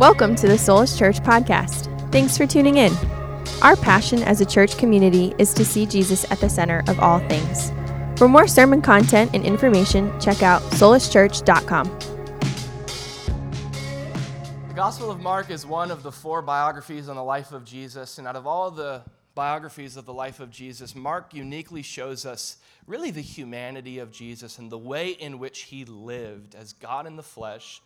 Welcome to the Soulish Church podcast. Thanks for tuning in. Our passion as a church community is to see Jesus at the center of all things. For more sermon content and information, check out soulishchurch.com. The Gospel of Mark is one of the four biographies on the life of Jesus, and out of all the biographies of the life of Jesus, Mark uniquely shows us really the humanity of Jesus and the way in which he lived as God in the flesh,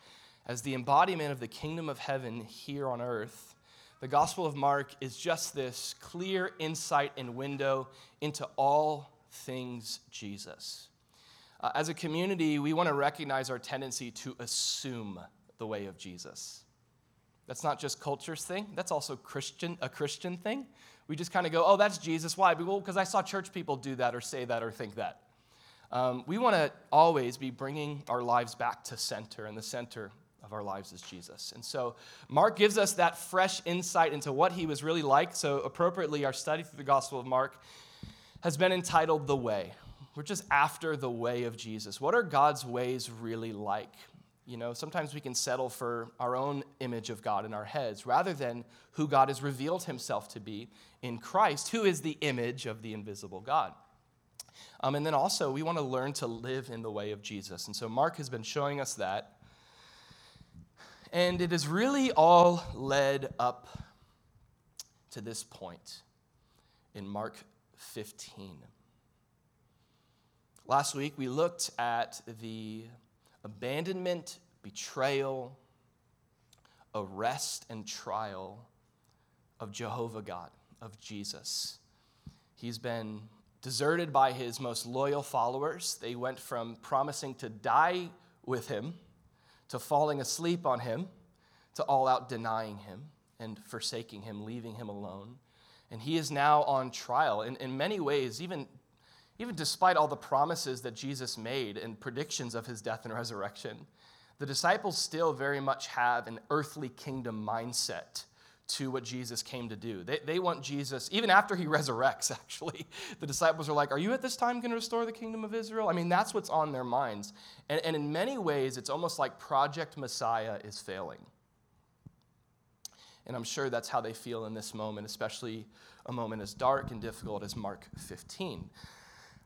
as the embodiment of the kingdom of heaven here on earth. The Gospel of Mark is just this clear insight and window into all things Jesus. Uh, as a community, we want to recognize our tendency to assume the way of Jesus. That's not just culture's thing, that's also Christian, a Christian thing. We just kind of go, oh, that's Jesus. Why? Well, because I saw church people do that or say that or think that. Um, we want to always be bringing our lives back to center, and the center of our lives is Jesus. And so Mark gives us that fresh insight into what he was really like. So, appropriately, our study through the Gospel of Mark has been entitled The Way. We're just after the way of Jesus. What are God's ways really like? You know, sometimes we can settle for our own image of God in our heads rather than who God has revealed himself to be in Christ, who is the image of the invisible God. Um, and then also, we want to learn to live in the way of Jesus. And so, Mark has been showing us that. And it has really all led up to this point in Mark 15. Last week, we looked at the abandonment, betrayal, arrest, and trial of Jehovah God, of Jesus. He's been deserted by his most loyal followers. They went from promising to die with him to falling asleep on him to all out denying him and forsaking him, leaving him alone. And he is now on trial. In, in many ways, even even despite all the promises that Jesus made and predictions of his death and resurrection, the disciples still very much have an earthly kingdom mindset to what Jesus came to do. They, they want Jesus, even after he resurrects, actually, the disciples are like, Are you at this time going to restore the kingdom of Israel? I mean, that's what's on their minds. And, and in many ways, it's almost like Project Messiah is failing. And I'm sure that's how they feel in this moment, especially a moment as dark and difficult as Mark 15.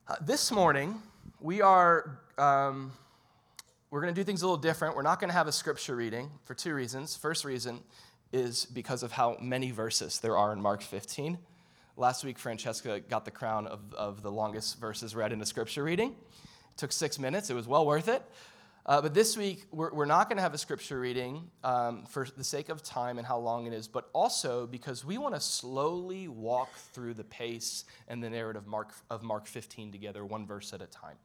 Uh, this morning, we are um, we're going to do things a little different. We're not going to have a scripture reading for two reasons. First reason is because of how many verses there are in Mark 15. Last week, Francesca got the crown of, of the longest verses read in a scripture reading. It took six minutes. It was well worth it. Uh, but this week, we're, we're not going to have a scripture reading um, for the sake of time and how long it is, but also because we want to slowly walk through the pace and the narrative Mark, of Mark 15 together, one verse at a time.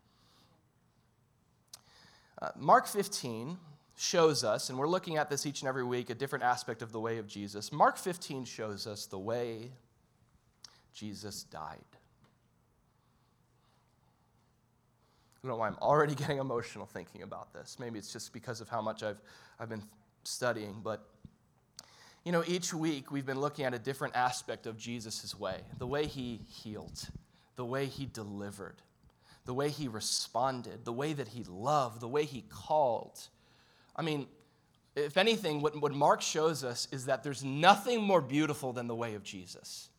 Uh, Mark 15 shows us, and we're looking at this each and every week, a different aspect of the way of Jesus. Mark 15 shows us the way Jesus died. I don't know why I'm already getting emotional thinking about this. Maybe it's just because of how much I've, I've been studying. But, you know, each week we've been looking at a different aspect of Jesus' way the way he healed, the way he delivered, the way he responded, the way that he loved, the way he called. I mean, if anything, what, what Mark shows us is that there's nothing more beautiful than the way of Jesus.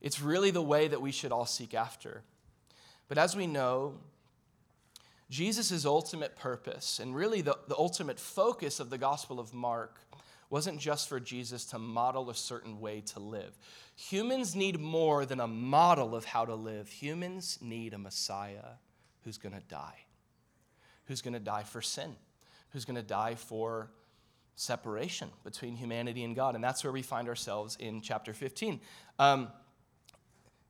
It's really the way that we should all seek after. But as we know, Jesus' ultimate purpose, and really the, the ultimate focus of the Gospel of Mark, wasn't just for Jesus to model a certain way to live. Humans need more than a model of how to live. Humans need a Messiah who's going to die, who's going to die for sin, who's going to die for separation between humanity and God. And that's where we find ourselves in chapter 15. Um,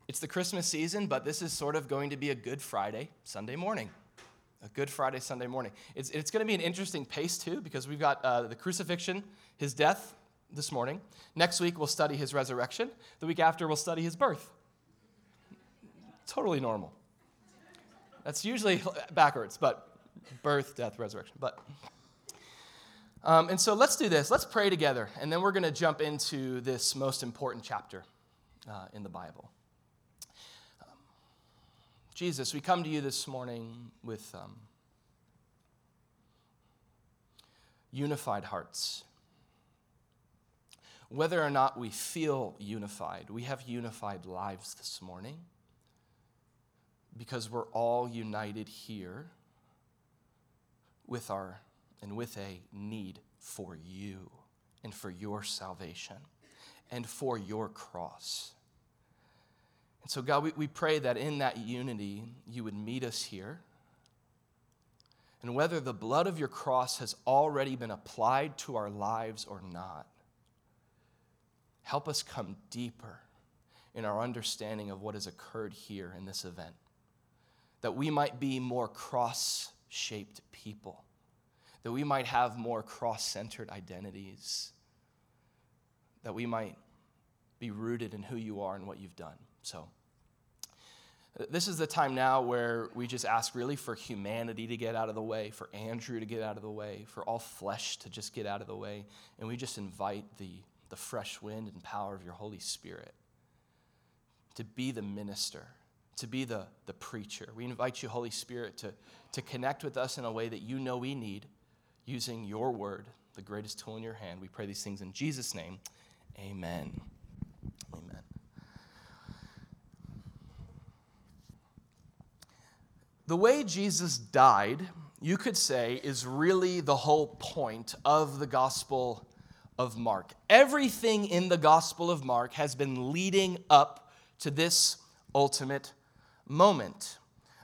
it's the Christmas season, but this is sort of going to be a Good Friday, Sunday morning a Good Friday, Sunday morning. It's, it's going to be an interesting pace, too, because we've got uh, the crucifixion, his death this morning. Next week, we'll study his resurrection. The week after, we'll study his birth. Totally normal. That's usually backwards, but birth, death, resurrection. But. Um, and so let's do this. Let's pray together, and then we're going to jump into this most important chapter uh, in the Bible. Jesus, we come to you this morning with um, unified hearts. whether or not we feel unified, we have unified lives this morning because we're all united here with our and with a need for you and for your salvation and for your cross. And so, God, we, we pray that in that unity, you would meet us here. And whether the blood of your cross has already been applied to our lives or not, help us come deeper in our understanding of what has occurred here in this event. That we might be more cross shaped people, that we might have more cross centered identities, that we might be rooted in who you are and what you've done. So, this is the time now where we just ask really for humanity to get out of the way, for Andrew to get out of the way, for all flesh to just get out of the way. And we just invite the, the fresh wind and power of your Holy Spirit to be the minister, to be the, the preacher. We invite you, Holy Spirit, to, to connect with us in a way that you know we need using your word, the greatest tool in your hand. We pray these things in Jesus' name. Amen. Amen. The way Jesus died, you could say, is really the whole point of the Gospel of Mark. Everything in the Gospel of Mark has been leading up to this ultimate moment.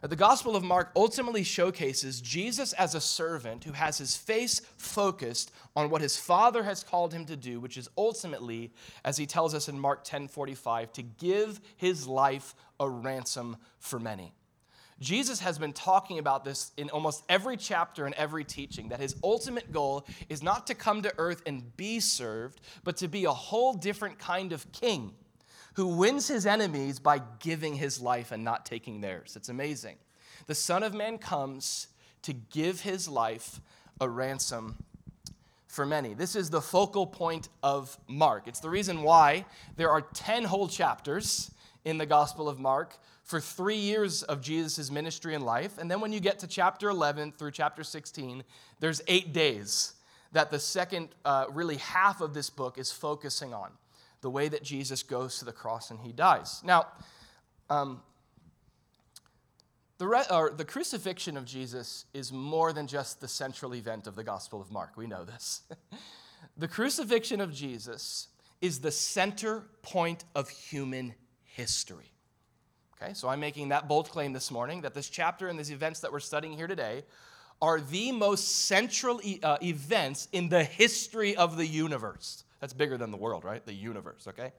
The Gospel of Mark ultimately showcases Jesus as a servant who has his face focused on what his Father has called him to do, which is ultimately, as he tells us in Mark 10:45, to give his life a ransom for many. Jesus has been talking about this in almost every chapter and every teaching that his ultimate goal is not to come to earth and be served, but to be a whole different kind of king who wins his enemies by giving his life and not taking theirs. It's amazing. The Son of Man comes to give his life a ransom for many. This is the focal point of Mark. It's the reason why there are 10 whole chapters in the Gospel of Mark for three years of Jesus' ministry and life. And then when you get to chapter 11 through chapter 16, there's eight days that the second, uh, really half of this book is focusing on the way that Jesus goes to the cross and he dies. Now, um, the, re- the crucifixion of Jesus is more than just the central event of the Gospel of Mark. We know this. the crucifixion of Jesus is the center point of human history. Okay, so I'm making that bold claim this morning that this chapter and these events that we're studying here today are the most central e- uh, events in the history of the universe. That's bigger than the world, right? The universe, okay?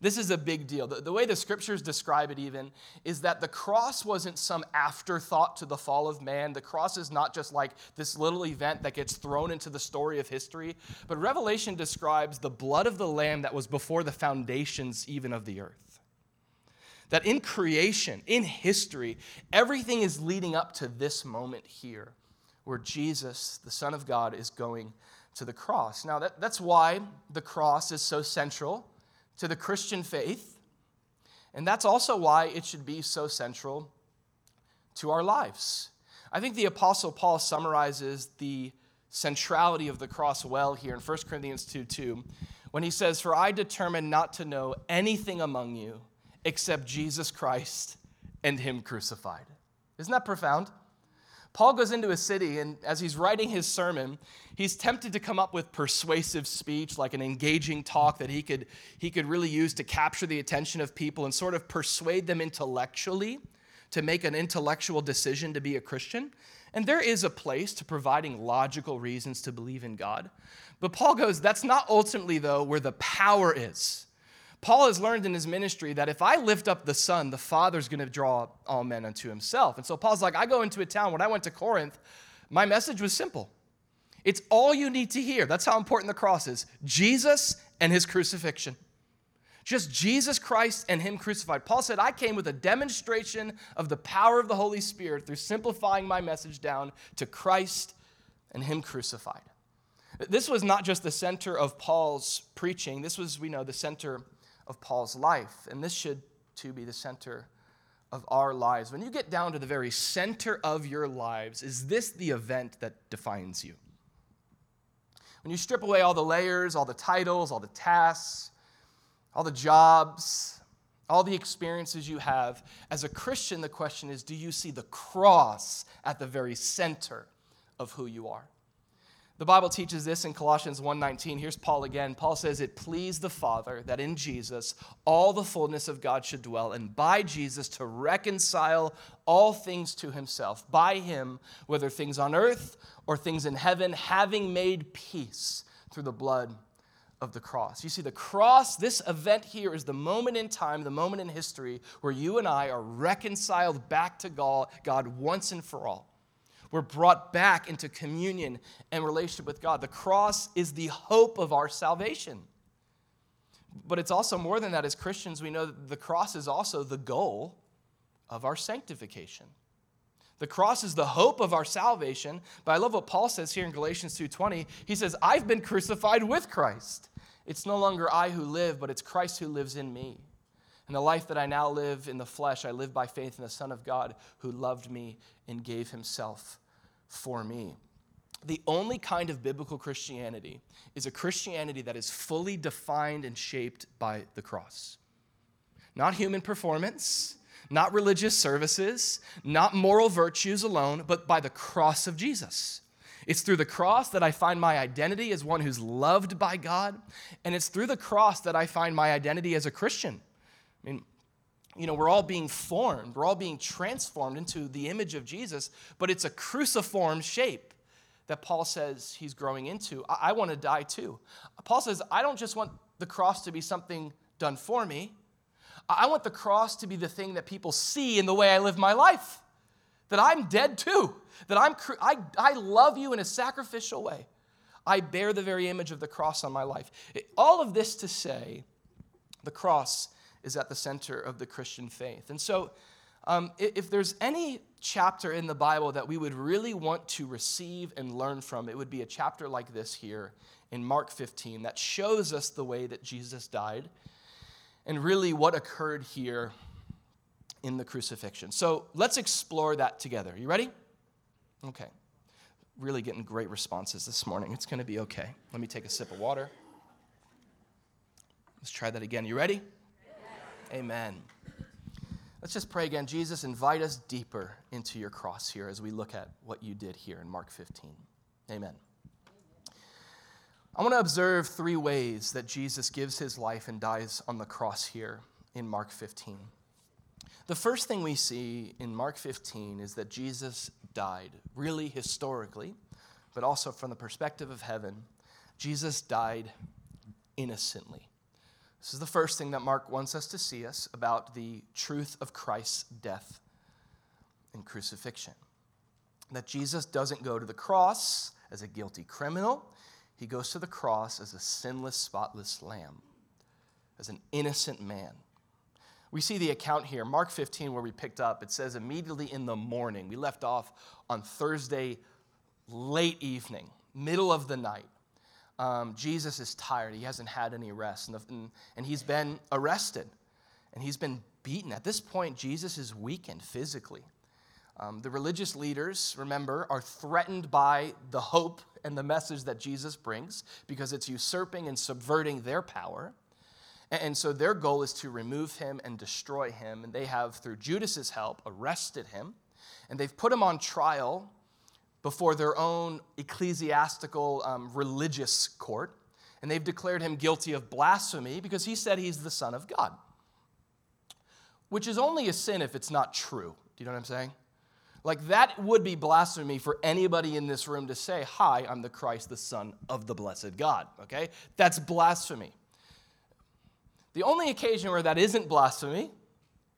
This is a big deal. The, the, way the scriptures describe it, even, is that the cross wasn't some afterthought to the fall of man. The cross is not just like this little event that gets thrown into the story of history, but Revelation describes the blood of the Lamb that was before the foundations even of the earth. That in creation, in history, everything is leading up to this moment here where Jesus, the Son of God, is going to the cross. Now, that, that's why the cross is so central to the Christian faith. And that's also why it should be so central to our lives. I think the Apostle Paul summarizes the centrality of the cross well here in 1 Corinthians 2 2, when he says, For I determined not to know anything among you except Jesus Christ and Him crucified. Isn't that profound? Paul goes into a city, and as he's writing his sermon, he's tempted to come up with persuasive speech, like an engaging talk that he could, he could really use to capture the attention of people and sort of persuade them intellectually to make an intellectual decision to be a Christian. And there is a place to providing logical reasons to believe in God. But Paul goes, that's not ultimately, though, where the power is. Paul has learned in his ministry that if I lift up the Son, the Father's going to draw all men unto himself. And so Paul's like, I go into a town. When I went to Corinth, my message was simple. It's all you need to hear. That's how important the cross is Jesus and his crucifixion. Just Jesus Christ and him crucified. Paul said, I came with a demonstration of the power of the Holy Spirit through simplifying my message down to Christ and him crucified. This was not just the center of Paul's preaching, this was, we know, the center of Paul's life. And this should, too, be the center of our lives. When you get down to the very center of your lives, is this the event that defines you? When you strip away all the layers, all the titles, all the tasks, all the jobs, all the experiences you have, as a Christian, the question is do you see the cross at the very center of who you are? The Bible teaches this in Colossians 1:19. Here's Paul again. Paul says it pleased the Father that in Jesus all the fullness of God should dwell and by Jesus to reconcile all things to himself. By him whether things on earth or things in heaven having made peace through the blood of the cross. You see the cross, this event here is the moment in time, the moment in history where you and I are reconciled back to God once and for all. We're brought back into communion and relationship with God. The cross is the hope of our salvation. But it's also more than that. As Christians, we know that the cross is also the goal of our sanctification. The cross is the hope of our salvation. But I love what Paul says here in Galatians 2:20. He says, "I've been crucified with Christ. It's no longer I who live, but it's Christ who lives in me." And the life that I now live in the flesh, I live by faith in the Son of God who loved me and gave himself for me. The only kind of biblical Christianity is a Christianity that is fully defined and shaped by the cross. Not human performance, not religious services, not moral virtues alone, but by the cross of Jesus. It's through the cross that I find my identity as one who's loved by God, and it's through the cross that I find my identity as a Christian. You know, we're all being formed, we're all being transformed into the image of Jesus, but it's a cruciform shape that Paul says he's growing into. I, I want to die too. Paul says, I don't just want the cross to be something done for me, I want the cross to be the thing that people see in the way I live my life. That I'm dead too, that I'm, I, I love you in a sacrificial way. I bear the very image of the cross on my life. All of this to say, the cross is at the center of the Christian faith. And so, um, if there's any chapter in the Bible that we would really want to receive and learn from, it would be a chapter like this here in Mark 15 that shows us the way that Jesus died and really what occurred here in the crucifixion. So let's explore that together. You ready? Okay. Really getting great responses this morning. It's going to be okay. Let me take a sip of water. Let's try that again. You ready? Amen. Let's just pray again. Jesus, invite us deeper into your cross here as we look at what you did here in Mark 15. Amen. I want to observe three ways that Jesus gives his life and dies on the cross here in Mark 15. The first thing we see in Mark 15 is that Jesus died, really historically, but also from the perspective of heaven. Jesus died innocently. This is the first thing that Mark wants us to see us about the truth of Christ's death and crucifixion. That Jesus doesn't go to the cross as a guilty criminal, he goes to the cross as a sinless, spotless lamb, as an innocent man. We see the account here, Mark 15, where we picked up. It says immediately in the morning. We left off on Thursday, late evening, middle of the night. Um, Jesus is tired. He hasn't had any rest. And, and, and he's been arrested and he's been beaten. At this point, Jesus is weakened physically. Um, the religious leaders, remember, are threatened by the hope and the message that Jesus brings because it's usurping and subverting their power. And, and so their goal is to remove him and destroy him. And they have, through Judas's help, arrested him. And they've put him on trial before their own ecclesiastical um, religious court, and they've declared him guilty of blasphemy because he said he's the Son of God, which is only a sin if it's not true. Do you know what I'm saying? Like, that would be blasphemy for anybody in this room to say, Hi, I'm the Christ, the Son of the blessed God. Okay? That's blasphemy. The only occasion where that isn't blasphemy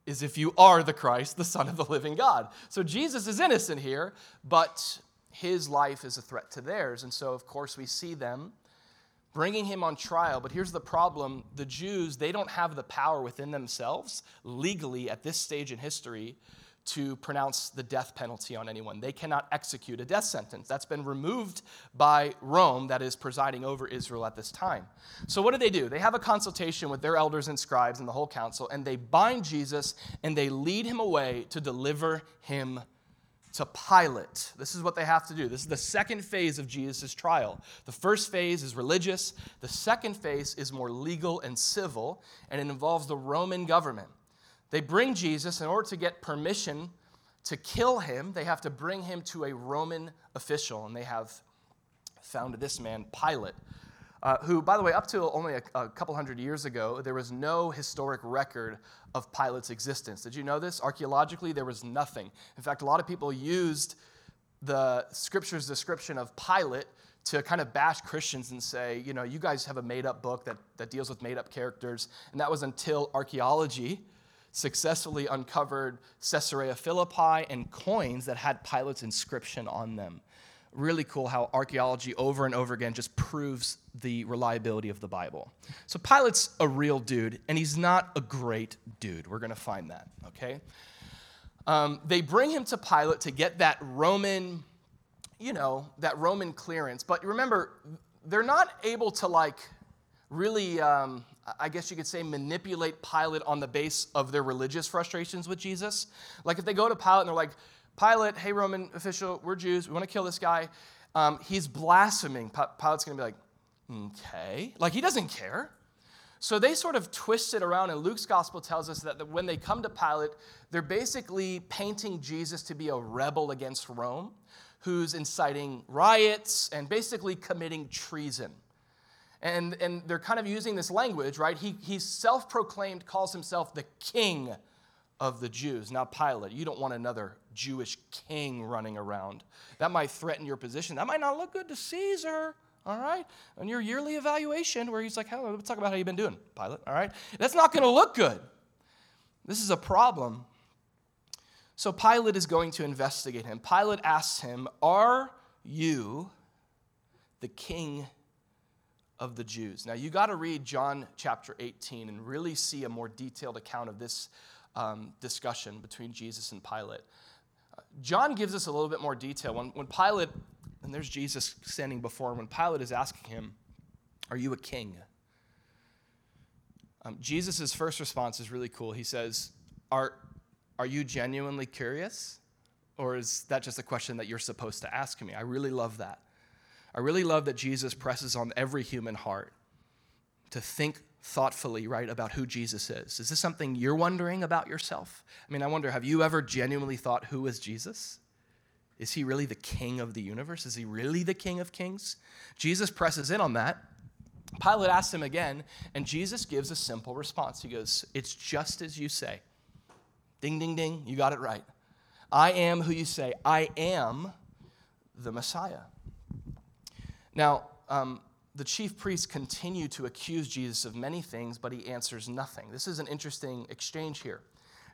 is if you are the Christ, the Son of the living God. So Jesus is innocent here, but his life is a threat to theirs. And so, of course, we see them bringing him on trial. But here's the problem the Jews, they don't have the power within themselves legally at this stage in history to pronounce the death penalty on anyone. They cannot execute a death sentence. That's been removed by Rome, that is presiding over Israel at this time. So, what do they do? They have a consultation with their elders and scribes and the whole council, and they bind Jesus and they lead him away to deliver him to Pilate. This is what they have to do. This is the second phase of Jesus' trial. The first phase is religious, the second phase is more legal and civil, and it involves the Roman government. They bring Jesus in order to get permission to kill him, they have to bring him to a Roman official, and they have found this man, Pilate. Uh, who, by the way, up to only a, a, couple hundred years ago, there was no historic record of Pilate's existence. Did you know this? Archaeologically, there was nothing. In fact, a lot of people used the scripture's description of Pilate to kind of bash Christians and say, you know, you guys have a made up book that, that deals with made up characters. And that was until archaeology successfully uncovered Caesarea Philippi and coins that had Pilate's inscription on them. Really cool how archaeology over and over again just proves the reliability of the Bible. So Pilate's a real dude, and he's not a great dude. We're going to find that, okay? Um, they bring him to Pilate to get that Roman, you know, that Roman clearance. But remember, they're not able to like really um, I guess you could say, manipulate Pilate on the base of their religious frustrations with Jesus. Like if they go to Pilate and they're like, Pilate, hey, Roman official, we're Jews, we want to kill this guy. Um, he's blaspheming. Pilate's going to be like, okay. Like he doesn't care. So they sort of twist it around, and Luke's gospel tells us that when they come to Pilate, they're basically painting Jesus to be a rebel against Rome who's inciting riots and basically committing treason. And, and they're kind of using this language, right? He, he self proclaimed calls himself the king of the Jews. Now, Pilate, you don't want another Jewish king running around. That might threaten your position. That might not look good to Caesar, all right? On your yearly evaluation, where he's like, hey, let's talk about how you've been doing, Pilate, all right? That's not going to look good. This is a problem. So Pilate is going to investigate him. Pilate asks him, Are you the king of the Jews. Now, you got to read John chapter 18 and really see a more detailed account of this um, discussion between Jesus and Pilate. Uh, John gives us a little bit more detail. When, when Pilate, and there's Jesus standing before him, when Pilate is asking him, Are you a king? Um, Jesus' first response is really cool. He says, are, are you genuinely curious? Or is that just a question that you're supposed to ask me? I really love that. I really love that Jesus presses on every human heart to think thoughtfully, right, about who Jesus is. Is this something you're wondering about yourself? I mean, I wonder, have you ever genuinely thought, who is Jesus? Is he really the king of the universe? Is he really the king of kings? Jesus presses in on that. Pilate asks him again, and Jesus gives a simple response. He goes, It's just as you say. Ding, ding, ding, you got it right. I am who you say. I am the Messiah. Now, um, the chief priests continue to accuse Jesus of many things, but he answers nothing. This is an interesting exchange here.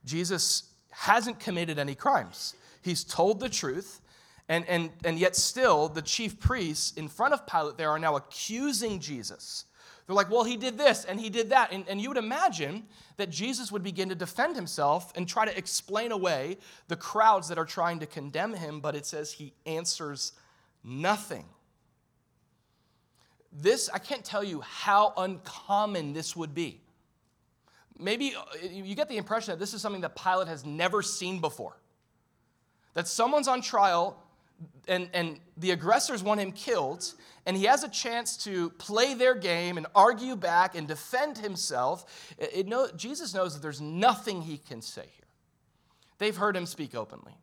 Jesus hasn't committed any crimes, he's told the truth. And, and, and yet, still, the chief priests in front of Pilate there are now accusing Jesus. They're like, well, he did this and he did that. And, and you would imagine that Jesus would begin to defend himself and try to explain away the crowds that are trying to condemn him, but it says he answers nothing. This, I can't tell you how uncommon this would be. Maybe uh, you get the impression that this is something that Pilate has never seen before. That someone's on trial and, and the aggressors want him killed, and he has a chance to play their game and argue back and defend himself. It, it know, Jesus knows that there's nothing he can say here. They've heard him speak openly.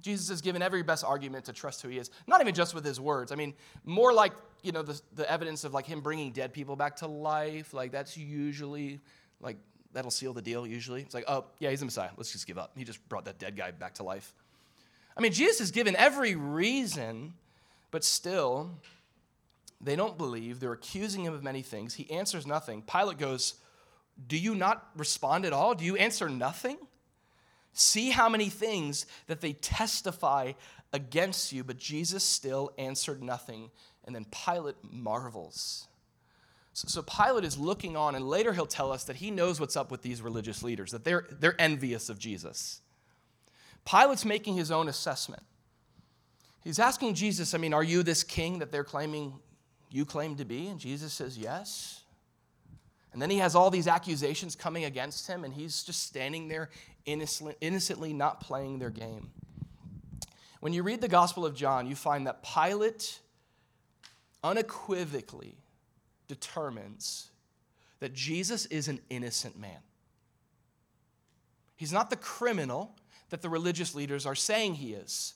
Jesus has given every best argument to trust who he is, not even just with his words. I mean, more like, you know, the, the evidence of like him bringing dead people back to life. Like, that's usually, like, that'll seal the deal usually. It's like, oh, yeah, he's the Messiah. Let's just give up. He just brought that dead guy back to life. I mean, Jesus has given every reason, but still, they don't believe. They're accusing him of many things. He answers nothing. Pilate goes, Do you not respond at all? Do you answer nothing? See how many things that they testify against you, but Jesus still answered nothing. And then Pilate marvels. So, Pilate is looking on, and later he'll tell us that he knows what's up with these religious leaders, that they're, they're envious of Jesus. Pilate's making his own assessment. He's asking Jesus, I mean, are you this king that they're claiming you claim to be? And Jesus says, yes. And then he has all these accusations coming against him, and he's just standing there innocently, not playing their game. When you read the Gospel of John, you find that Pilate unequivocally determines that Jesus is an innocent man. He's not the criminal that the religious leaders are saying he is.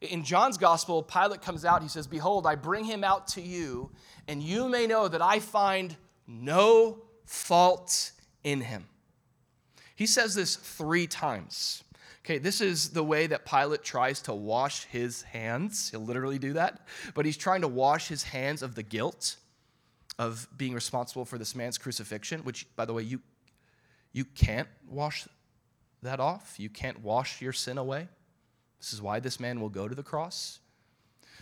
In John's gospel, Pilate comes out, he says, Behold, I bring him out to you, and you may know that I find no fault in him. He says this three times. Okay, this is the way that Pilate tries to wash his hands. He'll literally do that, but he's trying to wash his hands of the guilt of being responsible for this man's crucifixion, which, by the way, you, you can't wash that off. You can't wash your sin away. This is why this man will go to the cross.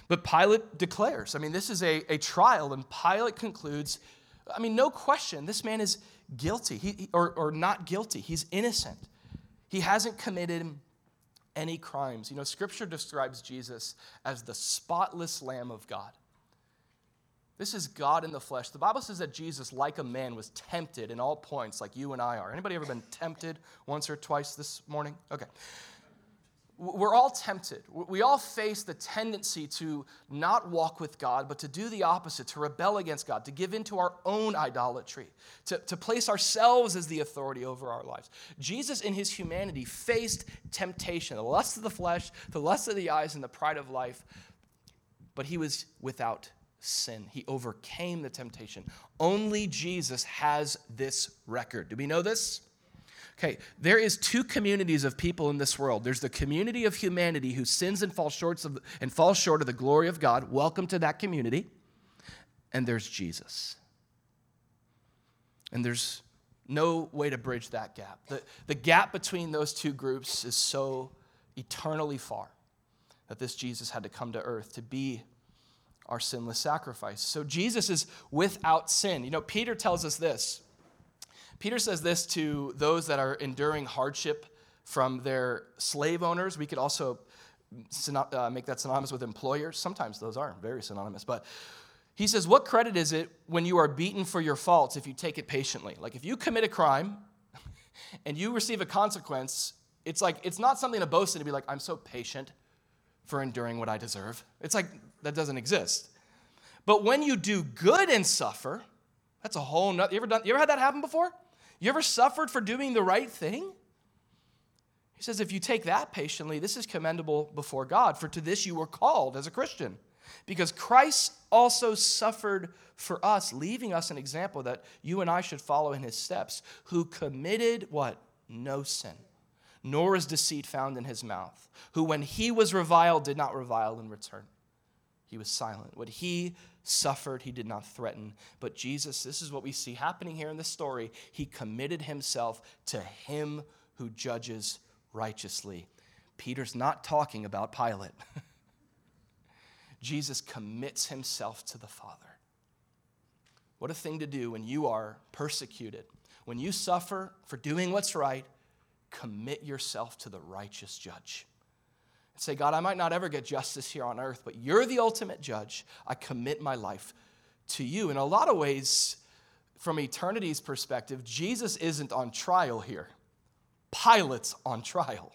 But Pilate declares, I mean, this is a, a trial, and Pilate concludes, I mean, no question, this man is guilty he, or, or not guilty. He's innocent. He hasn't committed any crimes. You know, Scripture describes Jesus as the spotless Lamb of God. This is God in the flesh. The Bible says that Jesus, like a man, was tempted in all points, like you and I are. Anybody ever been tempted once or twice this morning? Okay. We're all tempted. We all face the tendency to not walk with God, but to do the opposite, to rebel against God, to give into our own idolatry, to, to place ourselves as the authority over our lives. Jesus, in his humanity, faced temptation, the lust of the flesh, the lust of the eyes, and the pride of life, but he was without sin. He overcame the temptation. Only Jesus has this record. Do we know this? Okay, there is two communities of people in this world. There's the community of humanity who sins and falls short of and falls short of the glory of God. Welcome to that community. And there's Jesus. And there's no way to bridge that gap. The, the gap between those two groups is so eternally far that this Jesus had to come to earth to be our sinless sacrifice. So Jesus is without sin. You know, Peter tells us this. Peter says this to those that are enduring hardship from their slave owners. We could also uh, make that synonymous with employers. Sometimes those are very synonymous. But he says, What credit is it when you are beaten for your faults if you take it patiently? Like if you commit a crime and you receive a consequence, it's like, it's not something to boast in to be like, I'm so patient for enduring what I deserve. It's like, that doesn't exist. But when you do good and suffer, that's a whole nother. You ever, done, you ever had that happen before? You ever suffered for doing the right thing? He says, if you take that patiently, this is commendable before God, for to this you were called as a Christian. Because Christ also suffered for us, leaving us an example that you and I should follow in his steps, who committed what? No sin, nor is deceit found in his mouth, who when he was reviled did not revile in return. He was silent. What he suffered, he did not threaten. But Jesus, this is what we see happening here in this story. He committed himself to him who judges righteously. Peter's not talking about Pilate. Jesus commits himself to the Father. What a thing to do when you are persecuted. When you suffer for doing what's right, commit yourself to the righteous judge and say, God, I might not ever get justice here on earth, but you're the ultimate judge. I commit my life to you. In a lot of ways, from eternity's perspective, Jesus isn't on trial here. Pilate's on trial.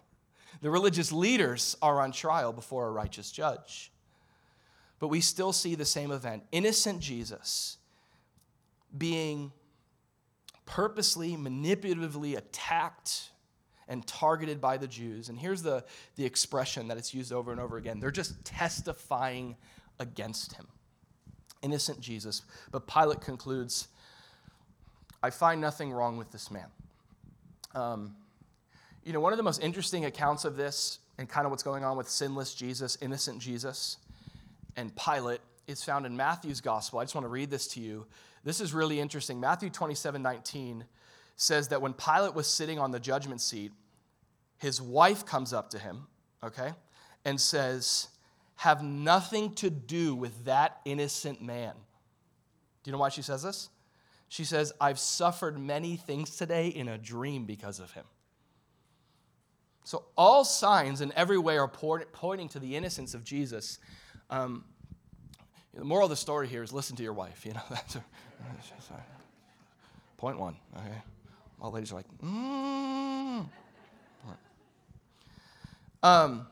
The religious leaders are on trial before a righteous judge. But we still see the same event innocent Jesus being purposely, manipulatively attacked and targeted by the Jews. And here's the, the expression that it's used over and over again they're just testifying against him. Innocent Jesus. But Pilate concludes I find nothing wrong with this man. Um, you know, one of the most interesting accounts of this and kind of what's going on with sinless Jesus, innocent Jesus, and Pilate is found in Matthew's gospel. I just want to read this to you. This is really interesting. Matthew 27 19 says that when Pilate was sitting on the judgment seat, his wife comes up to him, okay, and says, Have nothing to do with that innocent man. Do you know why she says this? She says, I've suffered many things today in a dream because of him. So, all signs in every way are pointing to the innocence of Jesus. Um, the moral of the story here is listen to your wife. You know, that's a, point one. Okay. All ladies are like, mm. Um,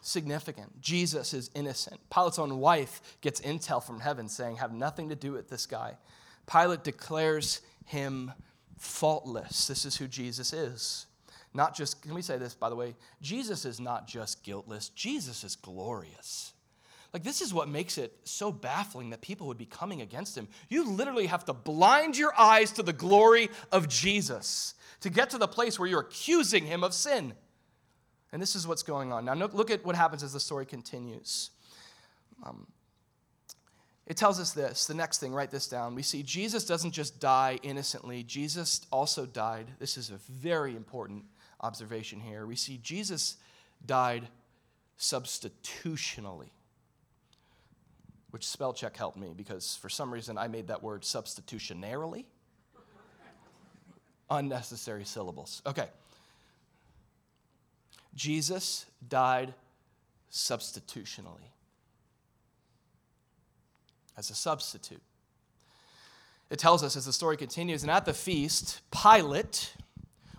significant. Jesus is innocent. Pilate's own wife gets intel from heaven saying, have nothing to do with this guy. Pilate declares him faultless. This is who Jesus is. Not just, can we say this, by the way? Jesus is not just guiltless, Jesus is glorious. Like, this is what makes it so baffling that people would be coming against him. You literally have to blind your eyes to the glory of Jesus to get to the place where you're accusing him of sin. And this is what's going on. Now, look at what happens as the story continues. Um, it tells us this the next thing, write this down. We see Jesus doesn't just die innocently, Jesus also died. This is a very important observation here. We see Jesus died substitutionally, which spell check helped me because for some reason I made that word substitutionarily. Unnecessary syllables. Okay. Jesus died substitutionally as a substitute. It tells us as the story continues, and at the feast, Pilate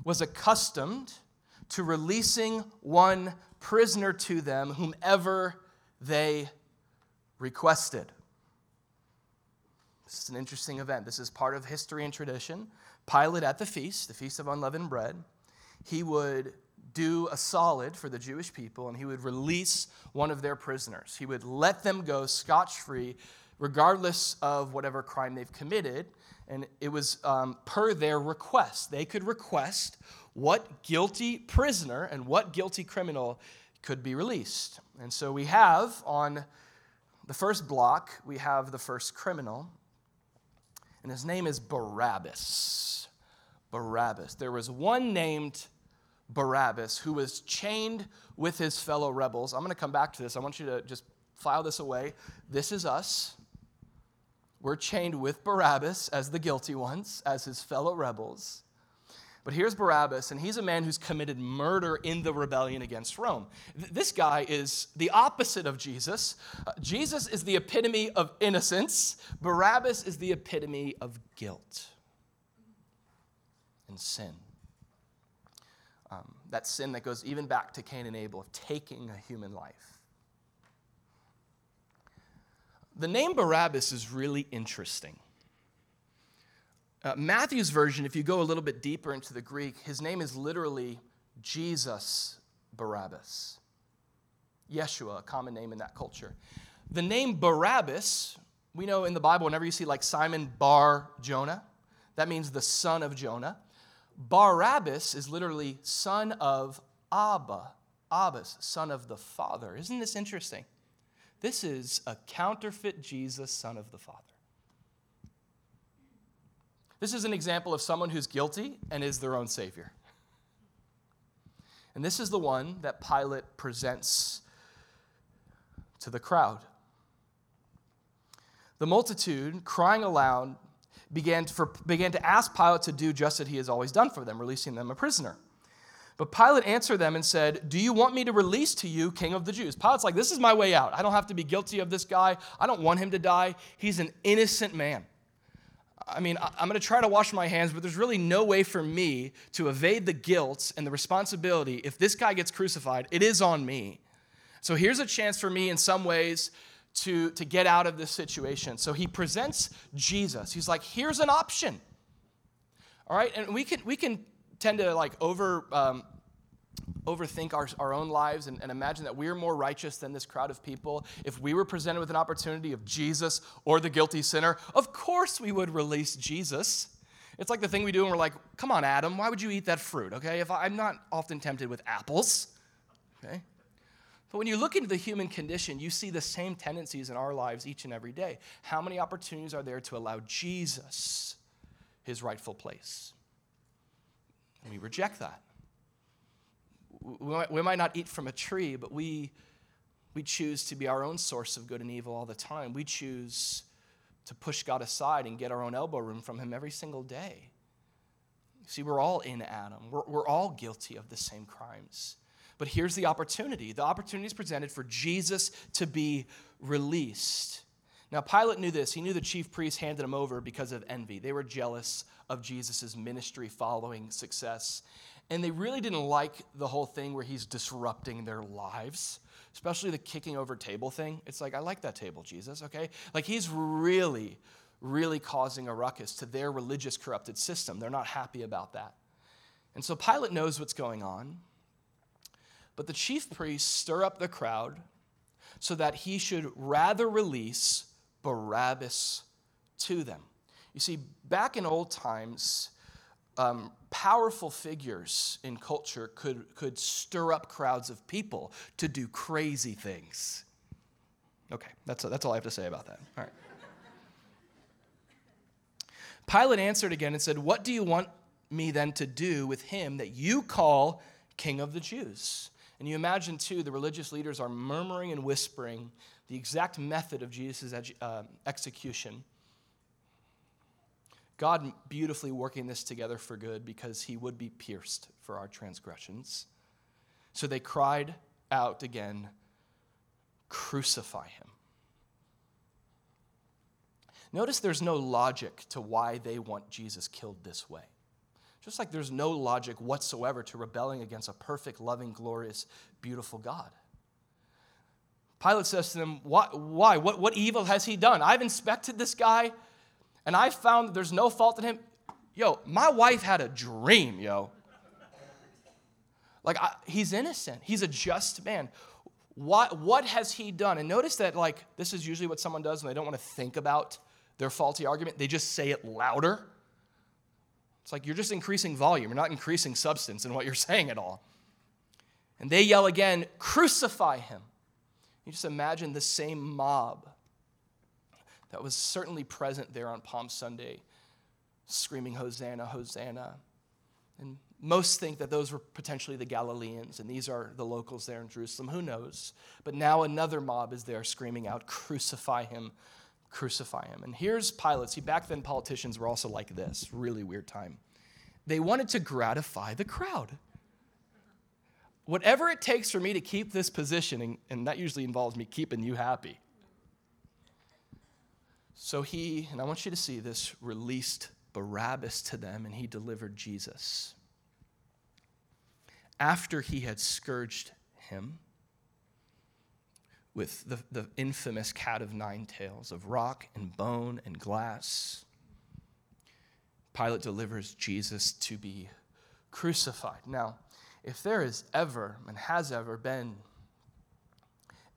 was accustomed to releasing one prisoner to them, whomever they requested. This is an interesting event. This is part of history and tradition. Pilate at the feast, the Feast of Unleavened Bread, he would do a solid for the Jewish people and he would release one of their prisoners. He would let them go scotch free, regardless of whatever crime they've committed. And it was um, per their request. They could request what guilty prisoner and what guilty criminal could be released. And so we have on the first block, we have the first criminal, and his name is Barabbas. Barabbas. There was one named Barabbas, who was chained with his fellow rebels. I'm going to come back to this. I want you to just file this away. This is us. We're chained with Barabbas as the guilty ones, as his fellow rebels. But here's Barabbas, and he's a man who's committed murder in the rebellion against Rome. This guy is the opposite of Jesus. Uh, Jesus is the epitome of innocence, Barabbas is the epitome of guilt and sin um, that sin that goes even back to Cain and Abel of taking a human life. The name Barabbas is really interesting. Uh, Matthew's version, if you go a little bit deeper into the Greek, his name is literally Jesus Barabbas. Yeshua, a common name in that culture. The name Barabbas, we know in the Bible, whenever you see like Simon Bar Jonah, that means the son of Jonah. Barabbas is literally son of Abba, Abbas, son of the Father. Isn't this interesting? This is a counterfeit Jesus, son of the Father. This is an example of someone who's guilty and is their own Savior. And this is the one that Pilate presents to the crowd. The multitude, crying aloud, began to, for, began to ask Pilate to do just as he has always done for them, releasing them a prisoner. But Pilate answered them and said, Do you want me to release to you, King of the Jews? Pilate's like, This is my way out. I don't have to be guilty of this guy. I don't want him to die. He's an innocent man. I mean, I'm going to try to wash my hands, but there's really no way for me to evade the guilt and the responsibility. If this guy gets crucified, it is on me. So here's a chance for me, in some ways, to, to get out of this situation. So he presents Jesus. He's like, here's an option. All right, and we can, we can tend to like over, um, overthink our, our own lives and, and imagine that we're more righteous than this crowd of people. If we were presented with an opportunity of Jesus or the guilty sinner, of course we would release Jesus. It's like the thing we do and we're like, come on, Adam, why would you eat that fruit? Okay, if I, I'm not often tempted with apples. Okay, but when you look into the human condition, you see the same tendencies in our lives each and every day. How many opportunities are there to allow Jesus his rightful place? And we reject that. We might not eat from a tree, but we, we choose to be our own source of good and evil all the time. We choose to push God aside and get our own elbow room from him every single day. See, we're all in Adam, we're, we're all guilty of the same crimes. But here's the opportunity the opportunity is presented for Jesus to be released. Now, Pilate knew this. He knew the chief priests handed him over because of envy. They were jealous of Jesus' ministry following success. And they really didn't like the whole thing where he's disrupting their lives, especially the kicking over table thing. It's like, I like that table, Jesus, okay? Like he's really, really causing a ruckus to their religious corrupted system. They're not happy about that. And so Pilate knows what's going on. But the chief priests stir up the crowd so that he should rather release Barabbas to them. You see, back in old times, um, powerful figures in culture could, could stir up crowds of people to do crazy things. Okay, that's, that's all I have to say about that. All right. Pilate answered again and said, What do you want me then to do with him that you call King of the Jews? And you imagine, too, the religious leaders are murmuring and whispering the exact method of Jesus' uh, execution. God beautifully working this together for good because he would be pierced for our transgressions. So they cried out again, Crucify him. Notice there's no logic to why they want Jesus killed this way. Just like there's no logic whatsoever to rebelling against a perfect, loving, glorious, beautiful God. Pilate says to them, Why? why? What, what evil has he done? I've inspected this guy and I found that there's no fault in him. Yo, my wife had a dream, yo. Like, I, he's innocent. He's a just man. What, what has he done? And notice that, like, this is usually what someone does when they don't want to think about their faulty argument. They just say it louder. It's like you're just increasing volume, you're not increasing substance in what you're saying at all. And they yell again, Crucify him. You just imagine the same mob that was certainly present there on Palm Sunday, screaming, Hosanna, Hosanna. And most think that those were potentially the Galileans, and these are the locals there in Jerusalem. Who knows? But now another mob is there screaming out, Crucify him, crucify him. And here's Pilate. See, back then politicians were also like this, really weird time. They wanted to gratify the crowd. Whatever it takes for me to keep this position, and that usually involves me keeping you happy. So he, and I want you to see this, released Barabbas to them and he delivered Jesus. After he had scourged him with the, the infamous cat of nine tails of rock and bone and glass, Pilate delivers Jesus to be crucified. Now, if there is ever and has ever been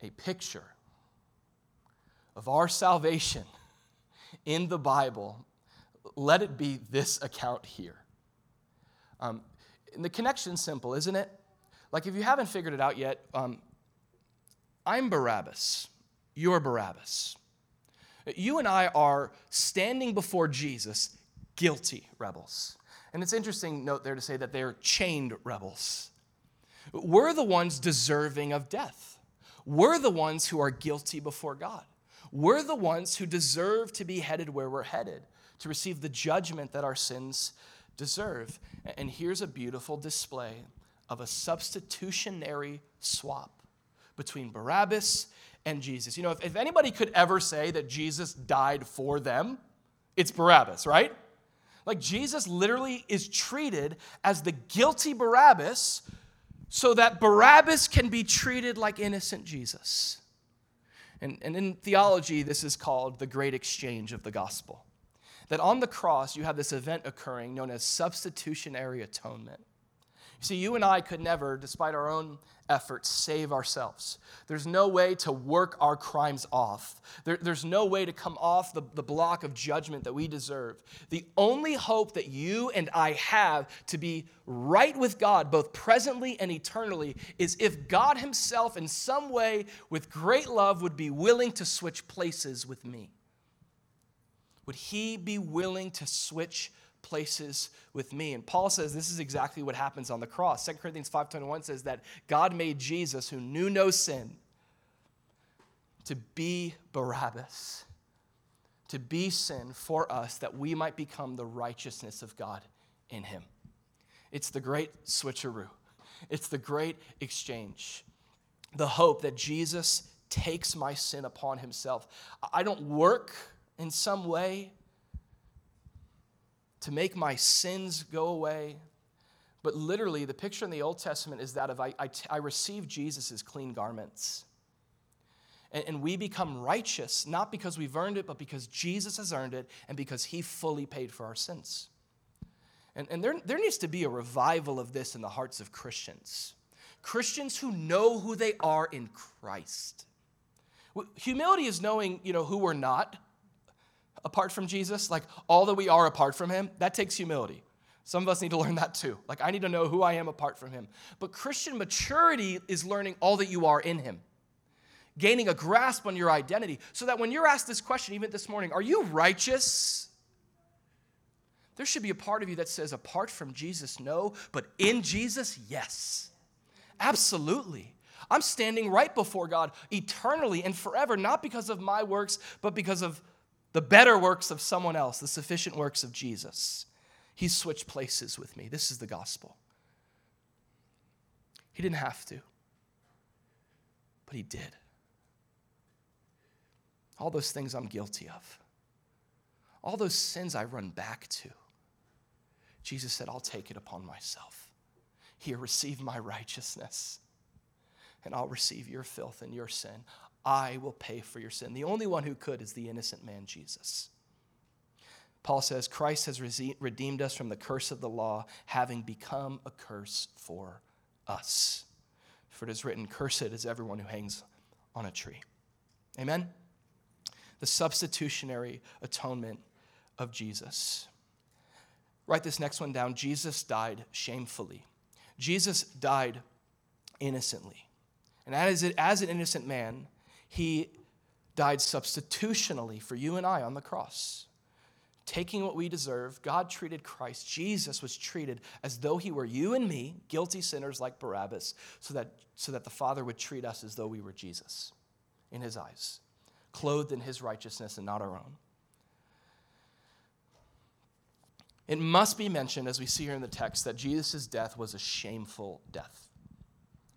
a picture of our salvation in the Bible, let it be this account here. Um, and the connection's simple, isn't it? Like, if you haven't figured it out yet, um, I'm Barabbas. You're Barabbas. You and I are standing before Jesus, guilty rebels. And it's interesting note there to say that they're chained rebels. We're the ones deserving of death. We're the ones who are guilty before God. We're the ones who deserve to be headed where we're headed, to receive the judgment that our sins deserve. And here's a beautiful display of a substitutionary swap between Barabbas and Jesus. You know, if, if anybody could ever say that Jesus died for them, it's Barabbas, right? Like Jesus literally is treated as the guilty Barabbas so that Barabbas can be treated like innocent Jesus. And, and in theology, this is called the great exchange of the gospel. That on the cross, you have this event occurring known as substitutionary atonement. You see, you and I could never, despite our own efforts, save ourselves. There's no way to work our crimes off. There, there's no way to come off the, the block of judgment that we deserve. The only hope that you and I have to be right with God, both presently and eternally, is if God Himself, in some way, with great love, would be willing to switch places with me. Would He be willing to switch places with me. And Paul says this is exactly what happens on the cross. 2 Corinthians 5:21 says that God made Jesus who knew no sin to be Barabbas, to be sin for us that we might become the righteousness of God in him. It's the great switcheroo. It's the great exchange. The hope that Jesus takes my sin upon himself. I don't work in some way to make my sins go away, But literally, the picture in the Old Testament is that of I, I, I receive Jesus clean garments. And, and we become righteous, not because we've earned it, but because Jesus has earned it and because he fully paid for our sins. And, and there, there needs to be a revival of this in the hearts of Christians. Christians who know who they are in Christ. Humility is knowing, you know, who we're not apart from Jesus, like all that we are apart from him. That takes humility. Some of us need to learn that too. Like I need to know who I am apart from him. But Christian maturity is learning all that you are in him. Gaining a grasp on your identity so that when you're asked this question even this morning, are you righteous? There should be a part of you that says apart from Jesus no, but in Jesus yes. Absolutely. I'm standing right before God eternally and forever, not because of my works, but because of the better works of someone else, the sufficient works of Jesus. He switched places with me. This is the gospel. He didn't have to, but he did. All those things I'm guilty of, all those sins I run back to, Jesus said, I'll take it upon myself. Here, receive my righteousness, and I'll receive your filth and your sin. I will pay for your sin. The only one who could is the innocent man, Jesus. Paul says, Christ has redeemed us from the curse of the law, having become a curse for us. For it is written, Cursed is everyone who hangs on a tree. Amen? The substitutionary atonement of Jesus. Write this next one down. Jesus died shamefully. Jesus died innocently. And as, as an innocent man, he died substitutionally for you and I on the cross. Taking what we deserve, God treated Christ, Jesus was treated as though he were you and me, guilty sinners like Barabbas, so that, so that the Father would treat us as though we were Jesus in his eyes, clothed in his righteousness and not our own. It must be mentioned, as we see here in the text, that Jesus' death was a shameful death.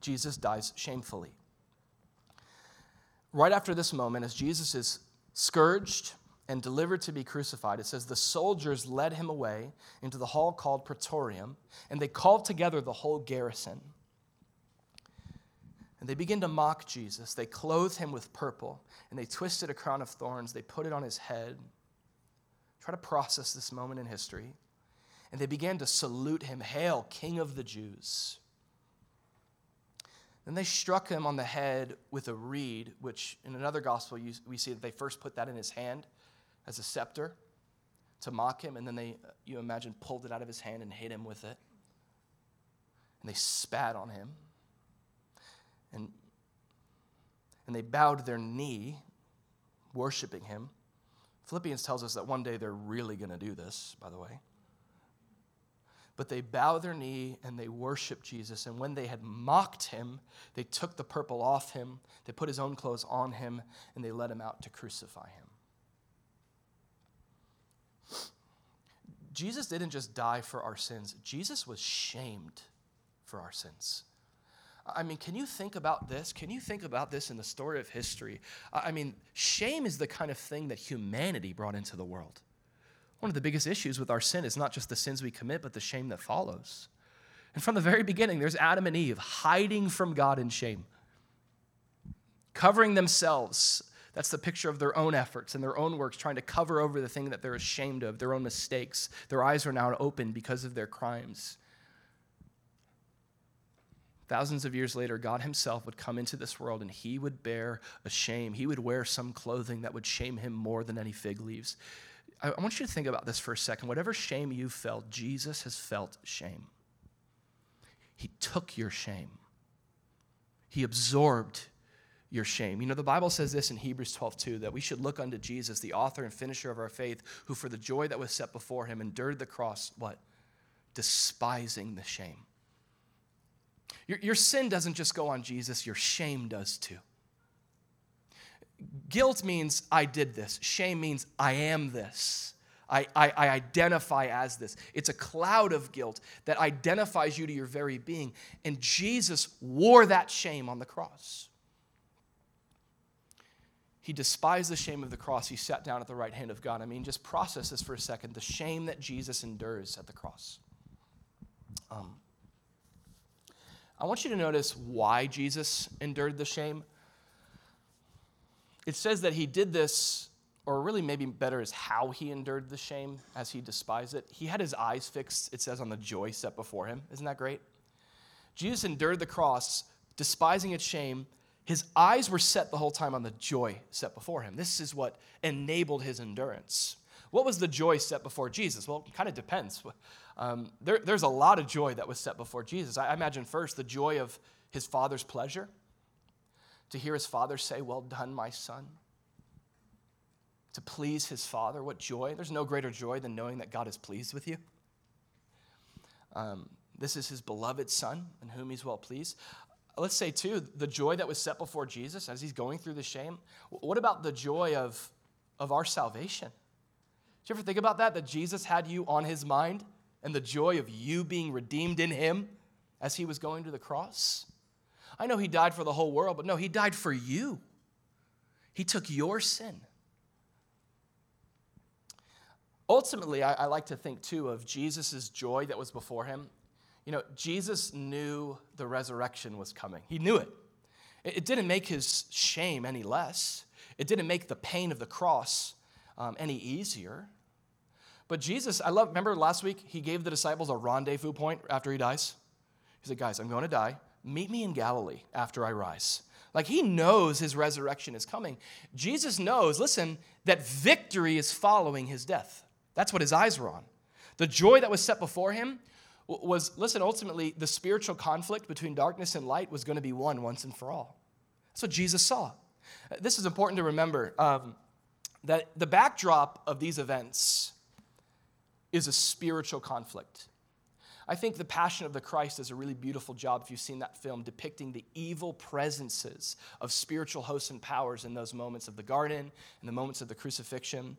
Jesus dies shamefully. Right after this moment, as Jesus is scourged and delivered to be crucified, it says the soldiers led him away into the hall called Praetorium, and they called together the whole garrison. And they begin to mock Jesus. They clothed him with purple, and they twisted a crown of thorns. They put it on his head. Try to process this moment in history and they began to salute him, Hail, King of the Jews. Then they struck him on the head with a reed, which in another gospel we see that they first put that in his hand as a scepter to mock him, and then they, uh, you imagine, pulled it out of his hand and hit him with it. And they spat on him. And, and they bowed their knee, worshiping him. Philippians tells us that one day they're really going to do this, by the way. But they bow their knee and they worship Jesus. And when they had mocked him, they took the purple off him, they put his own clothes on him, and they led him out to crucify him. Jesus didn't just die for our sins, Jesus was shamed for our sins. I mean, can you think about this? Can you think about this in the story of history? I mean, shame is the kind of thing that humanity brought into the world. One of the biggest issues with our sin is not just the sins we commit, but the shame that follows. And from the very beginning, there's Adam and Eve hiding from God in shame, covering themselves. That's the picture of their own efforts and their own works, trying to cover over the thing that they're ashamed of, their own mistakes. Their eyes are now open because of their crimes. Thousands of years later, God Himself would come into this world and He would bear a shame. He would wear some clothing that would shame Him more than any fig leaves. I want you to think about this for a second. Whatever shame you felt, Jesus has felt shame. He took your shame, He absorbed your shame. You know, the Bible says this in Hebrews 12, 2, that we should look unto Jesus, the author and finisher of our faith, who for the joy that was set before him endured the cross, what? Despising the shame. Your, your sin doesn't just go on Jesus, your shame does too. Guilt means I did this, shame means I am this. I, I, I, identify as this. It's a cloud of guilt that identifies you to your very being. And Jesus wore that shame on the cross. He despised the shame of the cross. He sat down at the right hand of God. I mean, just process this for a second the shame that Jesus endures at the cross. Um, I want you to notice why Jesus endured the shame. It says that he did this, or really maybe better is how he endured the shame as he despised it. He had his eyes fixed, it says, on the joy set before him. Isn't that great? Jesus endured the cross, despising its shame. His eyes were set the whole time on the joy set before him. This is what enabled his endurance. What was the joy set before Jesus? Well, it kind of depends. Um, there, there's a lot of joy that was set before Jesus. I imagine first the joy of his father's pleasure, to hear his father say, Well done, my son. To please his father, what joy. There's no greater joy than knowing that God is pleased with you. Um, this is his beloved son in whom he's well pleased. Let's say, too, the joy that was set before Jesus as he's going through the shame. What about the joy of, of our salvation? Did you ever think about that? That Jesus had you on his mind and the joy of you being redeemed in him as he was going to the cross? I know he died for the whole world, but no, he died for you. He took your sin. Ultimately, I, I like to think too of Jesus' joy that was before him. You know, Jesus knew the resurrection was coming, he knew it. It, it didn't make his shame any less, it didn't make the pain of the cross um, any easier. But Jesus, I love, remember last week, he gave the disciples a rendezvous point after he dies? He said, Guys, I'm going to die. Meet me in Galilee after I rise. Like he knows his resurrection is coming. Jesus knows, listen, that victory is following his death. That's what his eyes were on. The joy that was set before him was, listen, ultimately, the spiritual conflict between darkness and light was going to be won once and for all. That's what Jesus saw. This is important to remember um, that the backdrop of these events is a spiritual conflict. I think The Passion of the Christ does a really beautiful job, if you've seen that film, depicting the evil presences of spiritual hosts and powers in those moments of the garden and the moments of the crucifixion.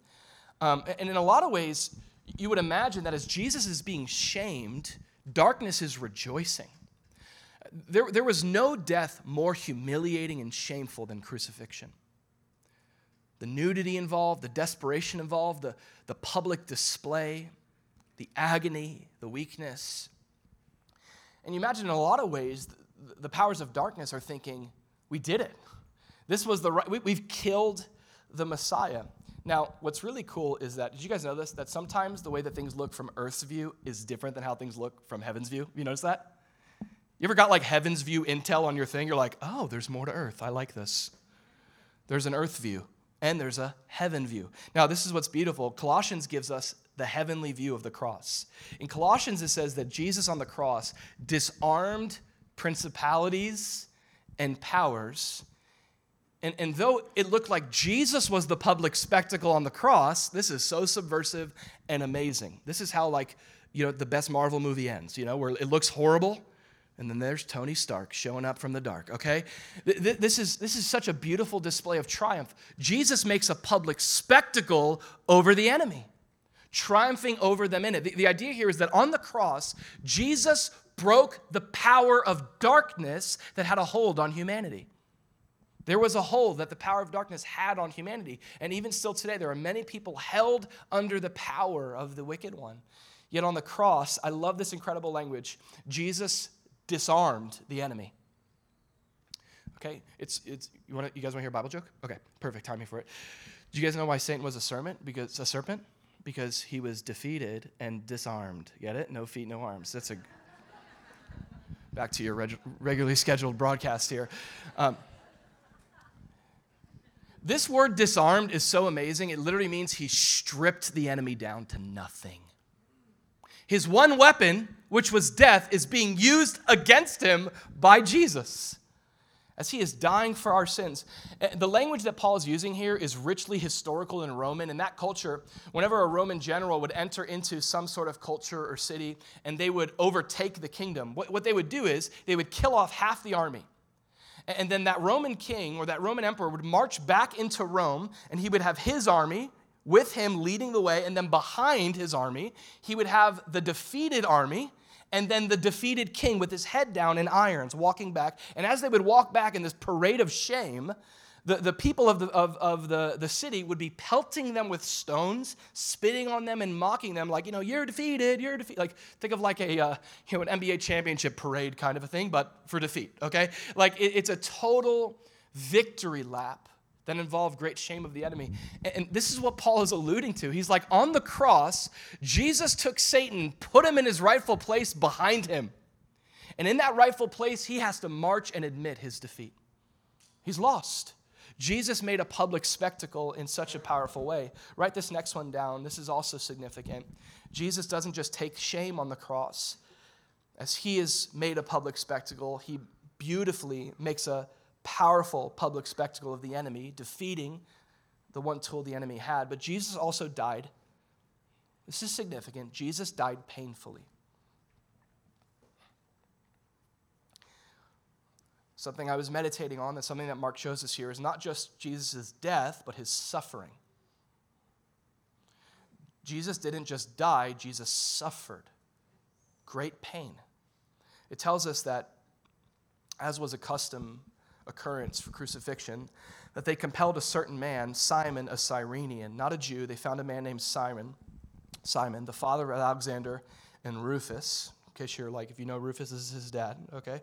Um, and in a lot of ways, you would imagine that as Jesus is being shamed, darkness is rejoicing. There, there was no death more humiliating and shameful than crucifixion. The nudity involved, the desperation involved, the, the public display, the agony, the weakness. And you imagine in a lot of ways, the, powers of darkness are thinking, we did it. This was the right, we, we've killed the Messiah. Now, what's really cool is that, did you guys know this? That sometimes the way that things look from Earth's view is different than how things look from heaven's view. You notice that? You ever got like heaven's view intel on your thing? You're like, oh, there's more to Earth. I like this. There's an Earth view and there's a heaven view. Now, this is what's beautiful. Colossians gives us the heavenly view of the cross. In Colossians, it says that Jesus on the cross disarmed principalities and powers and, and though it looked like Jesus was the public spectacle on the cross, this is so subversive and amazing. This is how, like, you know, the best Marvel movie ends, you know, where it looks horrible, and then there's Tony Stark showing up from the dark, okay? This is, this is such a beautiful display of triumph. Jesus makes a public spectacle over the enemy, triumphing over them in it. The, the idea here is that on the cross, Jesus broke the power of darkness that had a hold on humanity. There was a hold that the power of darkness had on humanity. And even still today, there are many people held under the power of the wicked one. Yet on the cross, I love this incredible language Jesus disarmed the enemy. Okay, it's, it's, you, wanna, you guys want to hear a Bible joke? Okay, perfect timing for it. Do you guys know why Satan was a serpent? Because a serpent? Because he was defeated and disarmed. Get it? No feet, no arms. That's a back to your reg- regularly scheduled broadcast here. Um, this word disarmed is so amazing. It literally means he stripped the enemy down to nothing. His one weapon, which was death, is being used against him by Jesus as he is dying for our sins. Eh, the language that Paul is using here is richly historical and Roman. In that culture, whenever a Roman general would enter into some sort of culture or city and they would overtake the kingdom, what, they would do is they would kill off half the army. And then that Roman king or that Roman emperor would march back into Rome and he would have his army with him leading the way. And then behind his army, he would have the defeated army and then the defeated king with his head down in irons walking back. And as they would walk back in this parade of shame, The, the people of, the, of, of the, the city would be pelting them with stones, spitting on them, and mocking them like, you know, you're defeated, you're defeated. Like, think of like a, uh, you know, an NBA championship parade kind of a thing, but for defeat, okay? Like, it, it's a total victory lap that involve great shame of the enemy. And, this is what Paul is alluding to. He's like, on the cross, Jesus took Satan, put him in his rightful place behind him. And in that rightful place, he has to march and admit his defeat. He's lost. Jesus made a public spectacle in such a powerful way. Write this next one down. This is also significant. Jesus doesn't just take shame on the cross. As he is made a public spectacle, he beautifully makes a powerful public spectacle of the enemy, defeating the one tool the enemy had. But Jesus also died. This is significant. Jesus died painfully. something I was meditating on, that's something that Mark shows us here, is not just Jesus' death, but his suffering. Jesus didn't just die, Jesus suffered great pain. It tells us that, as was a custom occurrence for crucifixion, that they compelled a certain man, Simon, a Cyrenian, not a Jew. They found a man named Simon, Simon, the father of Alexander and Rufus. In case you're like, if you know Rufus, this is his dad, okay?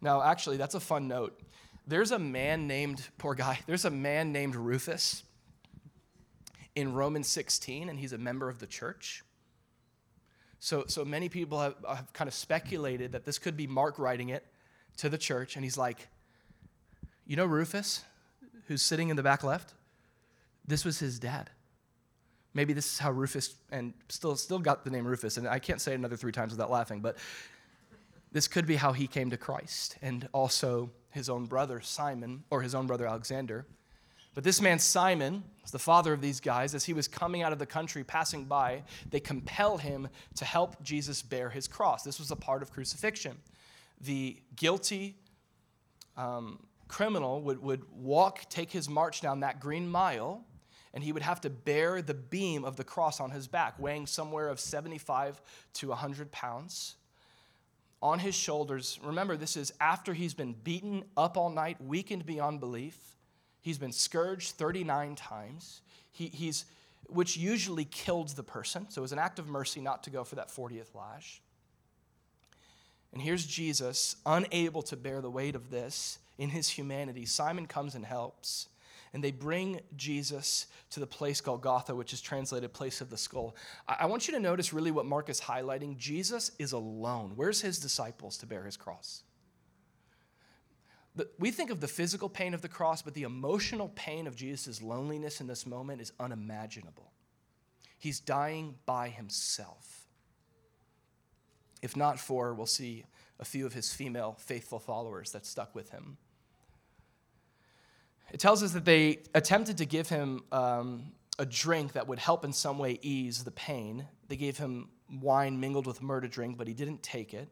Now, actually, that's a fun note. There's a man named, poor guy, there's a man named Rufus in Romans 16, and he's a member of the church. So, so many people have, have kind of speculated that this could be Mark writing it to the church, and he's like, You know Rufus, who's sitting in the back left? This was his dad. Maybe this is how Rufus, and still, still got the name Rufus, and I can't say it another three times without laughing, but this could be how he came to Christ and also his own brother Simon, or his own brother Alexander. But this man, Simon, the father of these guys. As he was coming out of the country, passing by, they compel him to help Jesus bear his cross. This was a part of crucifixion. The guilty um, criminal would, would walk, take his march down that green mile, and he would have to bear the beam of the cross on his back, weighing somewhere of 75 to 100 pounds on his shoulders. Remember, this is after he's been beaten up all night, weakened beyond belief. He's been scourged 39 times, he, he's, which usually killed the person. So it was an act of mercy not to go for that 40th lash. And here's Jesus, unable to bear the weight of this in his humanity. Simon comes and helps and they bring Jesus to the place called Golgotha, which is translated place of the skull. I want you to notice really what Mark is highlighting. Jesus is alone. Where's his disciples to bear his cross? We think of the physical pain of the cross, but the emotional pain of Jesus' loneliness in this moment is unimaginable. He's dying by himself. If not for, we'll see a few of his female faithful followers that stuck with him. It tells us that they attempted to give him um, a drink that would help in some way ease the pain. They gave him wine mingled with myrrh to drink, but he didn't take it.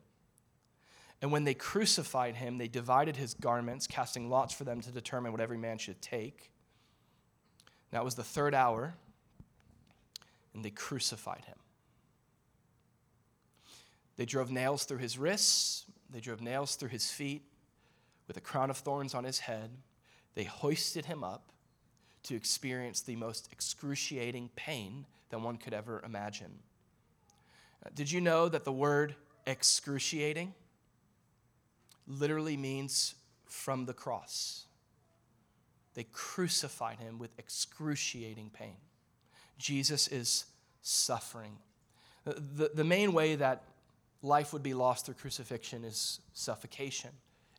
And when they crucified him, they divided his garments, casting lots for them to determine what every man should take. That was the third hour, and they crucified him. They drove nails through his wrists, they drove nails through his feet, with a crown of thorns on his head. They hoisted him up to experience the most excruciating pain that one could ever imagine. Uh, did you know that the word excruciating literally means from the cross? They crucified him with excruciating pain. Jesus is suffering. The, the main way that life would be lost through crucifixion is suffocation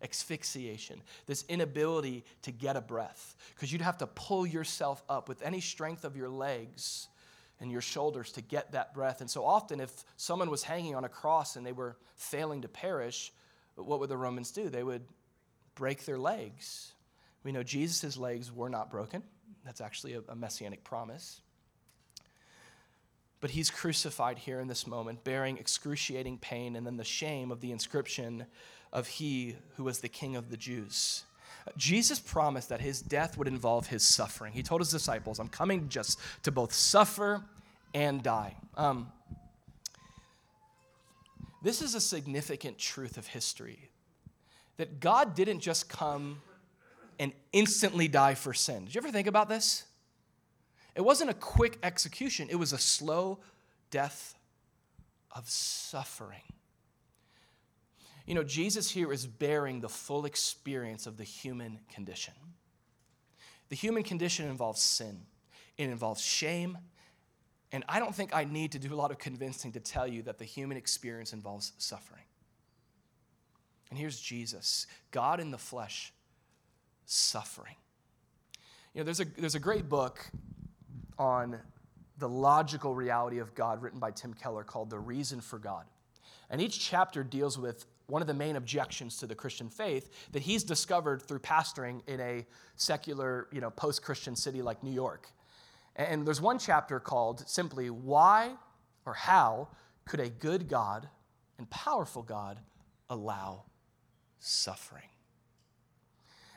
asphyxiation, this inability to get a breath, because you'd have to pull yourself up with any strength of your legs and your shoulders to get that breath. And so often, if someone was hanging on a cross and they were failing to perish, what would the Romans do? They would break their legs. We know Jesus' legs were not broken. That's actually a, a messianic promise. But he's crucified here in this moment, bearing excruciating pain and then the shame of the inscription of he who was the king of the Jews. Jesus promised that his death would involve his suffering. He told his disciples, I'm coming just to both suffer and die. Um, this is a significant truth of history that God didn't just come and instantly die for sin. Did you ever think about this? It wasn't a quick execution, it was a slow death of suffering. You know, Jesus here is bearing the full experience of the human condition. The human condition involves sin, it involves shame, and I don't think I need to do a lot of convincing to tell you that the human experience involves suffering. And here's Jesus, God in the flesh, suffering. You know, there's a, there's a great book on the logical reality of God written by Tim Keller called The Reason for God. And each chapter deals with one of the main objections to the Christian faith that he's discovered through pastoring in a secular, you know, post-Christian city like New York. And there's one chapter called simply Why or How Could a Good God and Powerful God Allow Suffering?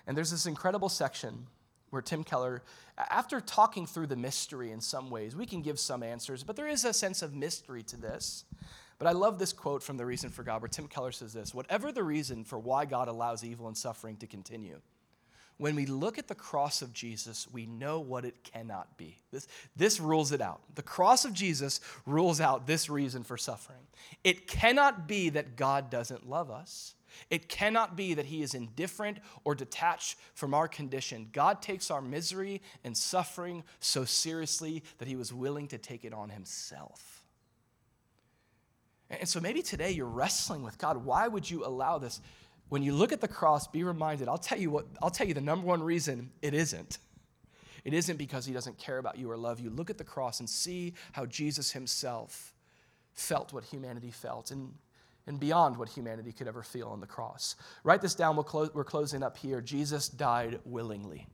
And there's this incredible section where Tim Keller, after talking through the mystery in some ways, we can give some answers, but there is a sense of mystery to this. But I love this quote from The Reason for God, where Tim Keller says this Whatever the reason for why God allows evil and suffering to continue, when we look at the cross of Jesus, we know what it cannot be. This, this rules it out. The cross of Jesus rules out this reason for suffering. It cannot be that God doesn't love us. It cannot be that he is indifferent or detached from our condition. God takes our misery and suffering so seriously that he was willing to take it on himself. And so maybe today you're wrestling with God. Why would you allow this? when you look at the cross, be reminded, I'll tell you what, I'll tell you the number one reason it isn't. It isn't because he doesn't care about you or love you. Look at the cross and see how Jesus himself felt what humanity felt and, and beyond what humanity could ever feel on the cross. Write this down. We'll close, we're closing up here. Jesus died willingly.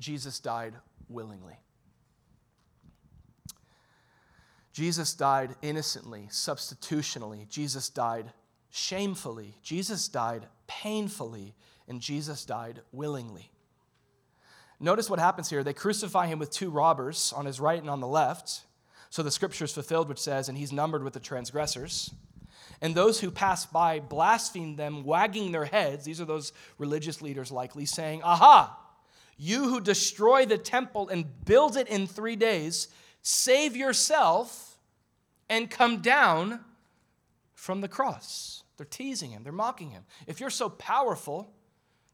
Jesus died willingly. Jesus died innocently, substitutionally. Jesus died shamefully. Jesus died painfully, and Jesus died willingly. Notice what happens here. They crucify him with two robbers on his right and on the left. So the scripture is fulfilled, which says, And he's numbered with the transgressors. And those who pass by blaspheme them, wagging their heads. These are those religious leaders likely saying, Aha! You who destroy the temple and build it in three days, save yourself and come down from the cross. They're teasing him, they're mocking him. If you're so powerful,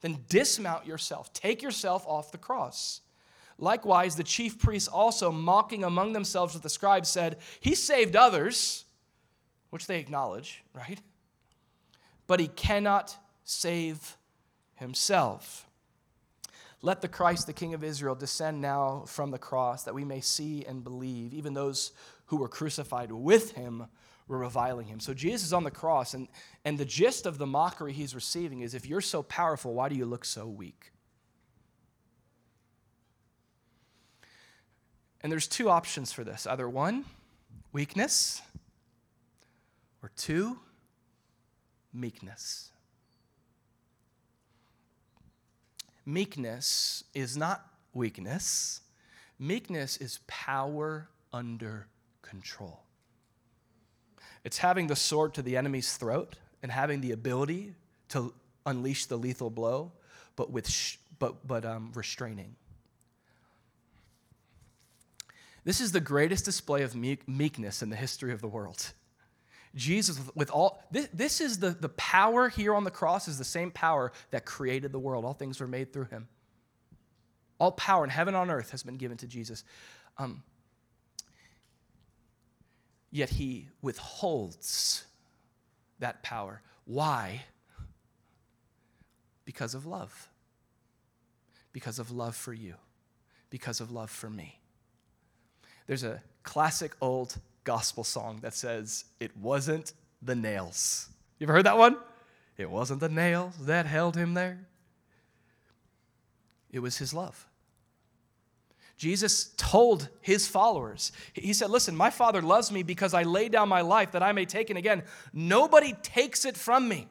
then dismount yourself, take yourself off the cross. Likewise, the chief priests also, mocking among themselves with the scribes, said, He saved others, which they acknowledge, right? But he cannot save himself. Let the Christ, the King of Israel, descend now from the cross that we may see and believe. Even those who were crucified with him were reviling him. So Jesus is on the cross, and, and the gist of the mockery he's receiving is if you're so powerful, why do you look so weak? And there's two options for this either one, weakness, or two, meekness. Meekness is not weakness, meekness is power under control. It's having the sword to the enemy's throat and having the ability to unleash the lethal blow, but with sh- but but um, restraining. This is the greatest display of meek- meekness in the history of the world. Jesus, with all this, this is the, the power here on the cross, is the same power that created the world. All things were made through him. All power in heaven and on earth has been given to Jesus. Um, yet he withholds that power. Why? Because of love. Because of love for you. Because of love for me. There's a classic old gospel song that says, It wasn't the nails. You ever heard that one? It wasn't the nails that held him there, it was his love. Jesus told his followers, He said, Listen, my Father loves me because I lay down my life that I may take it again. Nobody takes it from me.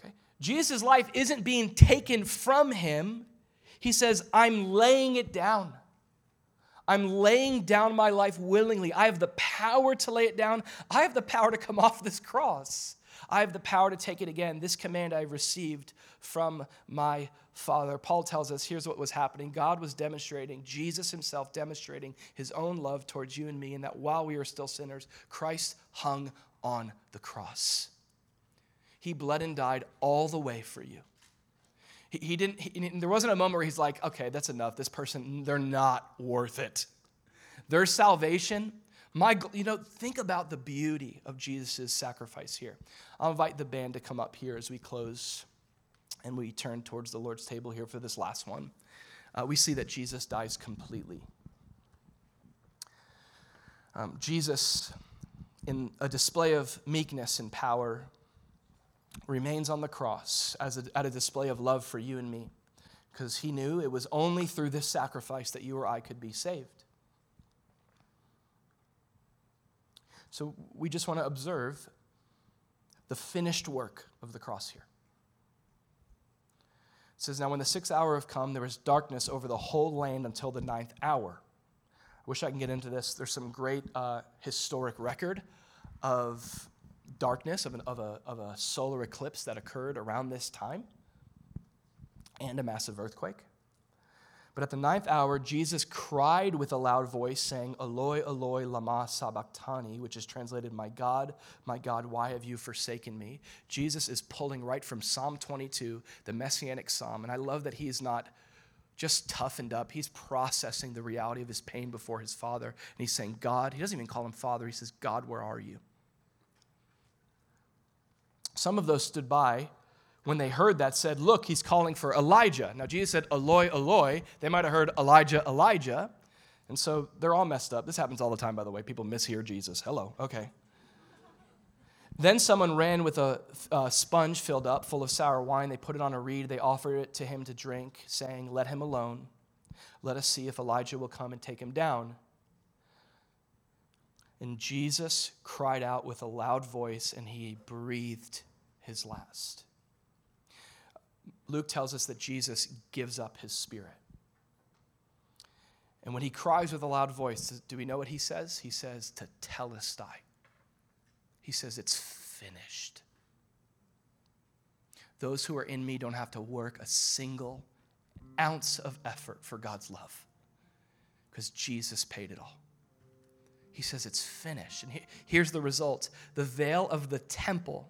Okay? Jesus' life isn't being taken from him. He says, I'm laying it down. I'm laying down my life willingly. I have the power to lay it down. I have the power to come off this cross. I have the power to take it again. This command I received from my Father. Paul tells us here's what was happening God was demonstrating, Jesus himself demonstrating his own love towards you and me, and that while we were still sinners, Christ hung on the cross. He bled and died all the way for you. He, he didn't, he, there wasn't a moment where he's like, okay, that's enough. This person, they're not worth it. Their salvation, my, you know, think about the beauty of Jesus' sacrifice here. I'll invite the band to come up here as we close and we turn towards the Lord's table here for this last one. Uh, we see that Jesus dies completely. Um, Jesus, in a display of meekness and power, remains on the cross as a, at a display of love for you and me because he knew it was only through this sacrifice that you or I could be saved. So we just want to observe the finished work of the cross here. It says, Now when the sixth hour have come, there was darkness over the whole land until the ninth hour. I wish I can get into this. There's some great uh, historic record of darkness, of, an, of, a, of a solar eclipse that occurred around this time, and a massive earthquake. But at the ninth hour, Jesus cried with a loud voice, saying, Eloi, Eloi, lama sabachthani, which is translated, My God, my God, why have you forsaken me? Jesus is pulling right from Psalm 22, the messianic psalm. And I love that he's not just toughened up, he's processing the reality of his pain before his father. And he's saying, God, he doesn't even call him father, he says, God, where are you? Some of those stood by when they heard that said, Look, he's calling for Elijah. Now, Jesus said, Eloi, Eloi. They might have heard Elijah, Elijah. And so they're all messed up. This happens all the time, by the way. People mishear Jesus. Hello, okay. Then someone ran with a, a, sponge filled up, full of sour wine. They put it on a reed. They offered it to him to drink, saying, Let him alone. Let us see if Elijah will come and take him down. And Jesus cried out with a loud voice, and he breathed his last. Luke tells us that Jesus gives up his spirit. And when he cries with a loud voice, do we know what he says? He says, Tetelestai. He says, It's finished. Those who are in me don't have to work a single ounce of effort for God's love because Jesus paid it all. He says, It's finished. And here's the result the veil of the temple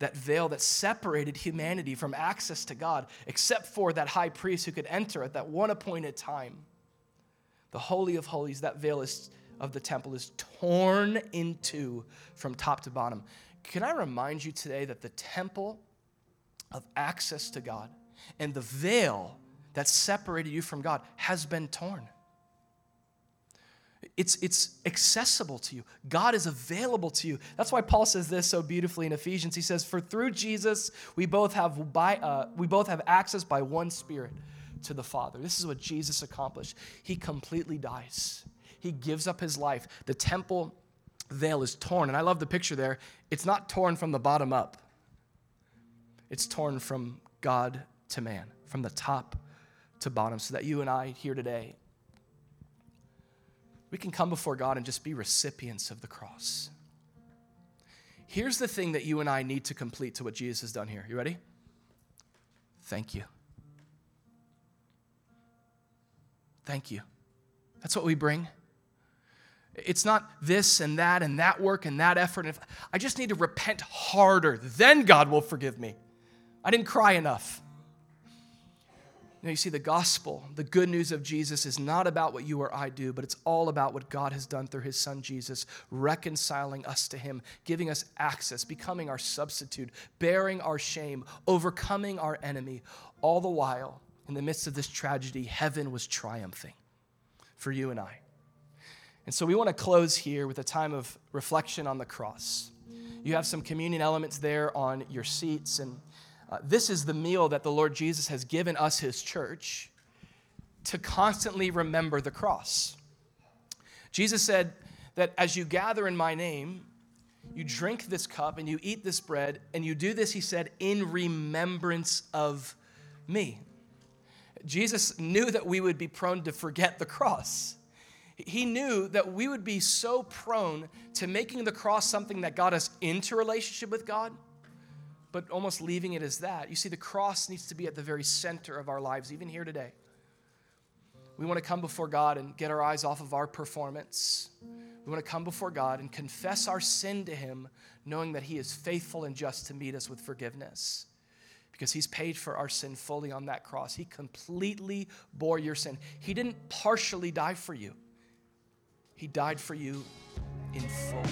that veil that separated humanity from access to God, except for that high priest who could enter at that one appointed time. The Holy of Holies, that veil is, of the temple is torn into from top to bottom. Can I remind you today that the temple of access to God and the veil that separated you from God has been torn? It's, it's accessible to you. God is available to you. That's why Paul says this so beautifully in Ephesians. He says, For through Jesus, we both have, by, uh, we both have access by one Spirit to the Father. This is what Jesus accomplished. He completely dies, He gives up His life. The temple veil is torn. And I love the picture there. It's not torn from the bottom up, it's torn from God to man, from the top to bottom, so that you and I here today we can come before God and just be recipients of the cross. Here's the thing that you and I need to complete to what Jesus has done here. You ready? Thank you. Thank you. That's what we bring. It's not this and that and that work and that effort. I just need to repent harder, then God will forgive me. I didn't cry enough. Now, you see, the gospel, the good news of Jesus, is not about what you or I do, but it's all about what God has done through his son Jesus, reconciling us to him, giving us access, becoming our substitute, bearing our shame, overcoming our enemy. All the while, in the midst of this tragedy, heaven was triumphing for you and I. And so we want to close here with a time of reflection on the cross. You have some communion elements there on your seats, and uh, this is the meal that the Lord Jesus has given us, his church, to constantly remember the cross. Jesus said that as you gather in my name, you drink this cup and you eat this bread, and you do this, he said, in remembrance of me. Jesus knew that we would be prone to forget the cross. He knew that we would be so prone to making the cross something that got us into relationship with God, but almost leaving it as that. You see, the cross needs to be at the very center of our lives, even here today. We want to come before God and get our eyes off of our performance. We want to come before God and confess our sin to Him, knowing that He is faithful and just to meet us with forgiveness because he's paid for our sin fully on that cross. He completely bore your sin. He didn't partially die for you, he died for you in full.